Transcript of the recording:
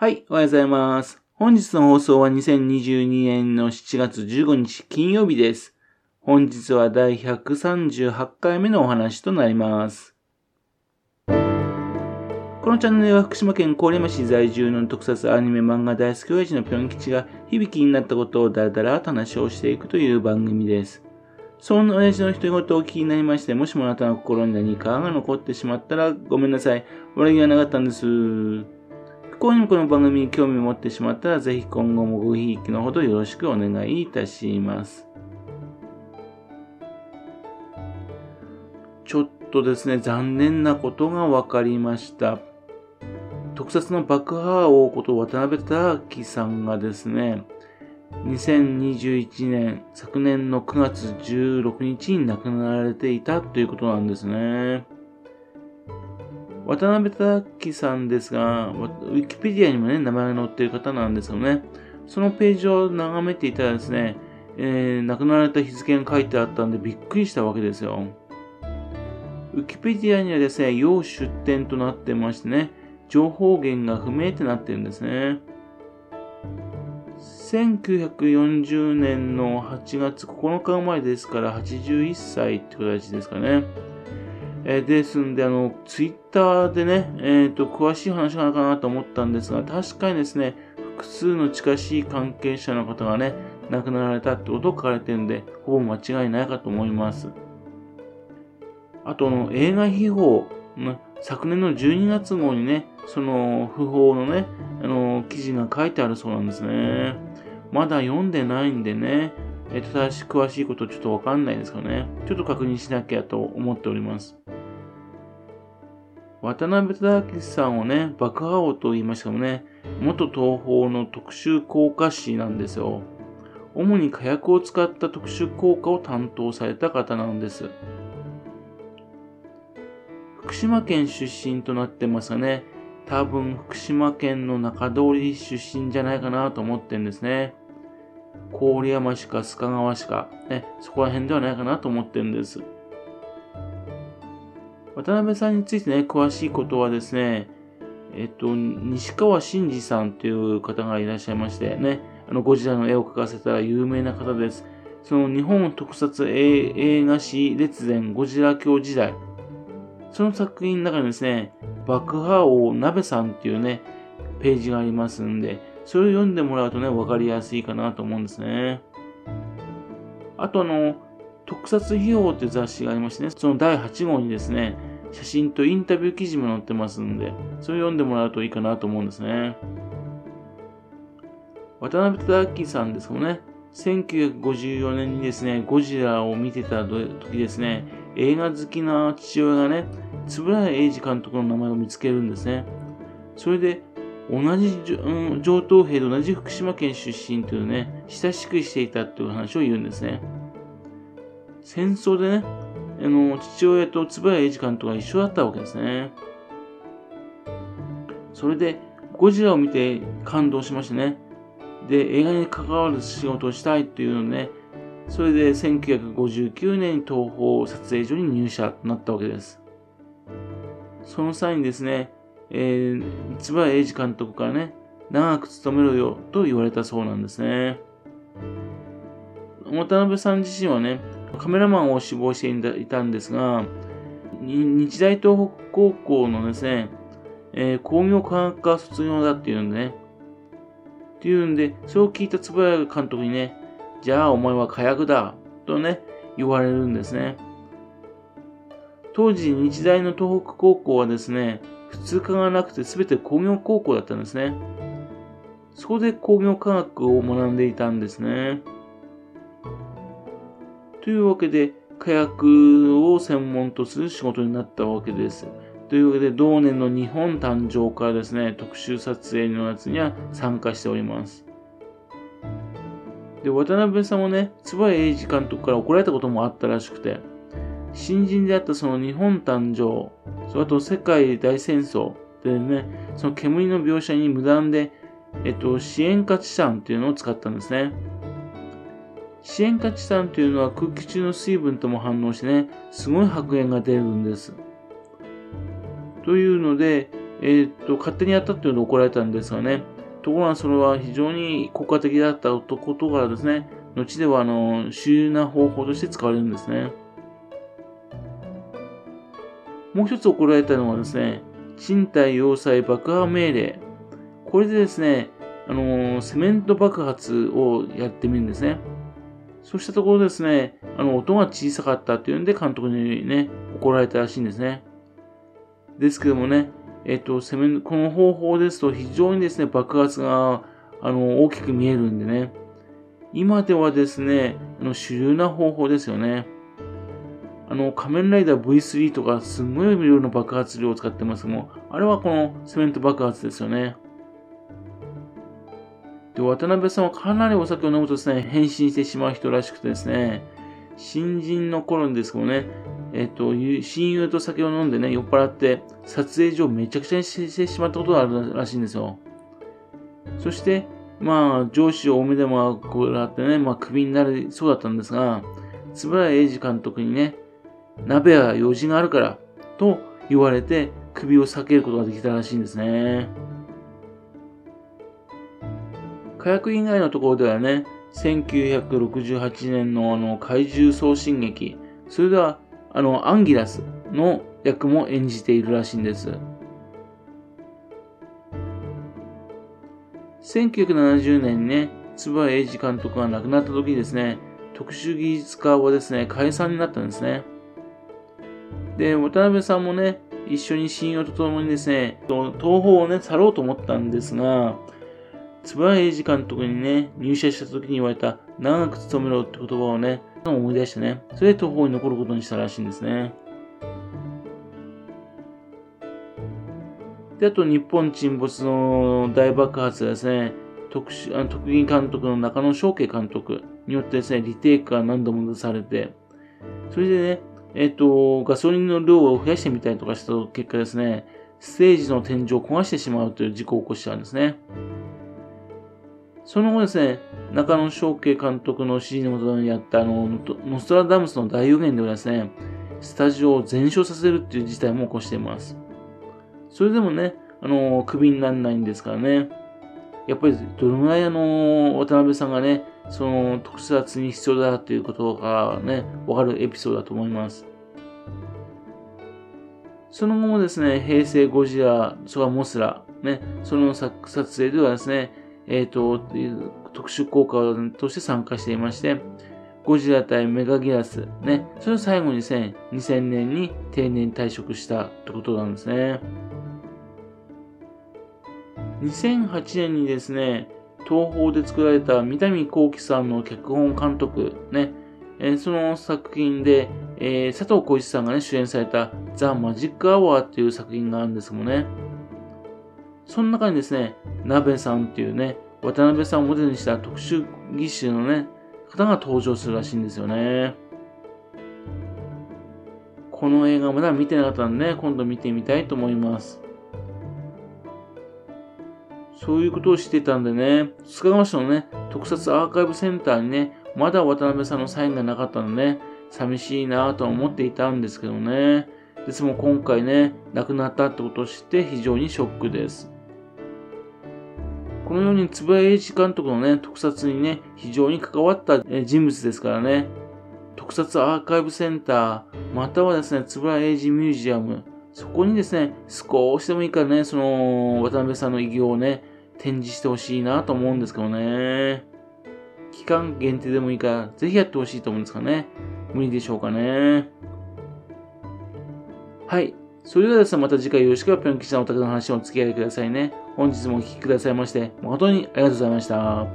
はい、おはようございます。本日の放送は2022年の7月15日金曜日です。本日は第138回目のお話となります。このチャンネルは福島県郡山市在住の特撮アニメ漫画大好き親父のぴょん吉が響きになったことをだらだらと話をしていくという番組です。そんな親父の独り言をお聞きになりまして、もしもあなたの心に何かが残ってしまったらごめんなさい。悪気はなかったんです。不幸にもこの番組に興味を持ってしまったら、ぜひ今後もごひいきのほどよろしくお願いいたします。ちょっとですね、残念なことが分かりました。特撮の爆破王こと渡辺忠明さんがですね、2021年、昨年の9月16日に亡くなられていたということなんですね。渡辺忠明さんですが、ウィキペディアにもね、名前が載っている方なんですよね。そのページを眺めていたらですね、えー、亡くなられた日付が書いてあったんでびっくりしたわけですよ。ウィキペディアにはですね、要出典となってましてね、情報源が不明ってなってるんですね。1940年の8月9日生まれですから81歳って形ですかね。えー、ですんで、あの、ツイッターでね、えっ、ー、と、詳しい話があるかなと思ったんですが、確かにですね、複数の近しい関係者の方がね、亡くなられたってことを書かれてるんで、ほぼ間違いないかと思います。あと、の映画秘宝、ね、昨年の12月号にね、その訃報のね、あの、記事が書いてあるそうなんですね。まだ読んでないんでね、えー、正しく詳しいことちょっとわかんないですかね。ちょっと確認しなきゃと思っております。渡辺忠明さんをね、爆破王と言いましたもね、元東宝の特殊効果師なんですよ。主に火薬を使った特殊効果を担当された方なんです。福島県出身となってますがね、多分福島県の中通り出身じゃないかなと思ってるんですね。郡山市か須賀川市か、ね、そこら辺ではないかなと思ってるんです。渡辺さんについてね、詳しいことはですね、えっと、西川真司さんという方がいらっしゃいましてね、あの、ゴジラの絵を描かせたら有名な方です。その日本特撮映画史列伝ゴジラ教時代、その作品の中にですね、爆破王鍋さんっていうね、ページがありますんで、それを読んでもらうとね、わかりやすいかなと思うんですね。あとあの、特撮秘宝って雑誌がありましてね、その第8号にですね、写真とインタビュー記事も載ってますんで、それ読んでもらうといいかなと思うんですね。渡辺忠明さんですけどね、1954年にですね、ゴジラを見てた時ですね、映画好きな父親がね、円谷英二監督の名前を見つけるんですね。それで、同じ、上等兵と同じ福島県出身というね、親しくしていたという話を言うんですね。戦争でね、あの、父親と円谷英二監督が一緒だったわけですね。それで、ゴジラを見て感動しましてね。で、映画に関わる仕事をしたいというのでね、それで1959年に東宝撮影所に入社となったわけです。その際にですね、えー、円谷英二監督からね、長く勤めろよと言われたそうなんですね。渡辺さん自身はね、カメラマンを志望していたんですが、日大東北高校のですね、えー、工業科学科卒業だっていうんでね、っていうんで、それを聞いた円谷監督にね、じゃあお前は火薬だとね、言われるんですね。当時日大の東北高校はですね、普通科がなくて全て工業高校だったんですね。そこで工業科学を学んでいたんですね。というわけで、火薬を専門とする仕事になったわけです。というわけで、同年の日本誕生からですね、特集撮影のやつには参加しております。で、渡辺さんもね、円谷英二監督から怒られたこともあったらしくて、新人であったその日本誕生、それと世界大戦争でね、その煙の描写に無断で、えっと、支援化チタンっていうのを使ったんですね。支援化チタンというのは空気中の水分とも反応してね、すごい白煙が出るんです。というので、えっ、と、勝手にやったっていうのを怒られたんですがね、ところがそれは非常に効果的だったことからですね、後ではあの主流な方法として使われるんですね。もう一つ怒られたのはですね、賃貸要塞爆破命令。これでですね、あのセメント爆発をやってみるんですね。そうしたところですね、あの音が小さかったっていうんで監督にね、怒られたらしいんですね。ですけどもね、えっと、攻め、この方法ですと非常にですね、爆発が、あの、大きく見えるんでね、今ではですね、あの主流な方法ですよね。あの、仮面ライダー V3 とかすごい量の爆発量を使ってますけども、あれはこのセメント爆発ですよね。で、渡辺さんはかなりお酒を飲むとですね、変身してしまう人らしくてですね、新人の頃にですけどね、えっ、と、親友と酒を飲んでね、酔っ払って、撮影所をめちゃくちゃにしてしまったことがあるらしいんですよ。そして、まあ、上司を多めでもこうやってね、まあ、クビになりそうだったんですが、円谷英二監督にね、鍋は用事があるから、と言われて、首を避けることができたらしいんですね。火薬以外のところではね、1968年のあの怪獣送信劇、それではあのアンギラスの役も演じているらしいんです。1970年にね、円谷英二監督が亡くなった時にですね、特殊技術科はですね、解散になったんですね。で、渡辺さんもね、一緒に親友と共にですね、東宝をね、去ろうと思ったんですが、円谷英二監督にね、入社した時に言われた、長く勤めろって言葉をね、思い出してね、それで東宝に残ることにしたらしいんですね。で、あと日本沈没の大爆発ですね、特殊、あの特技監督の中野翔慶監督によってですね、リテイクが何度も出されて、それでね、えっ、ー、と、ガソリンの量を増やしてみたりとかした結果ですね、ステージの天井を壊してしまうという事故を起こしちゃうんですね。その後ですね、中野翔慶監督の指示のもとにやったあの、ノストラダムスの大予言ではですね、スタジオを全焼させるっていう事態も起こしています。それでもね、あの、クビにならないんですからね。やっぱりどのぐらいあの、渡辺さんがね、その特撮に必要だということがね、わかるエピソードだと思います。その後もですね、平成ゴジラ、それからモスラ、ね、その撮影ではですね、えっ、ー、と、特殊効果として参加していまして、ゴジラ対メガギラス、ね、それを最後に、2000年に定年退職したってことなんですね。2008年にですね、東宝で作られた三谷幸喜さんの脚本監督、ね、えー、その作品で、えー、佐藤浩市さんがね、主演されたザ・マジック・アワーっていう作品があるんですもんね。その中にですね、鍋さんっていうね、渡辺さんをモデルにした特殊技師のね、方が登場するらしいんですよね。この映画まだ見てなかったんでね、今度見てみたいと思います。そういうことをしてたんでね、須賀川市のね、特撮アーカイブセンターにね、まだ渡辺さんのサインがなかったので、ね、寂しいなぁとは思っていたんですけどね。ですも今回ね、亡くなったってことを知って非常にショックです。このように、円谷英二監督のね、特撮にね、非常に関わった人物ですからね、特撮アーカイブセンター、またはですね、円谷英二ミュージアム、そこにですね、少しでもいいからね、その、渡辺さんの偉業をね、展示してほしいなと思うんですけどね。期間限定でもいいから、ぜひやってほしいと思うんですかね。無理でしょうかね。はい。それではですね、また次回よろしくぴょん吉さんお宅の話をお付き合いくださいね。本日もお聴きくださいまして、誠にありがとうございました。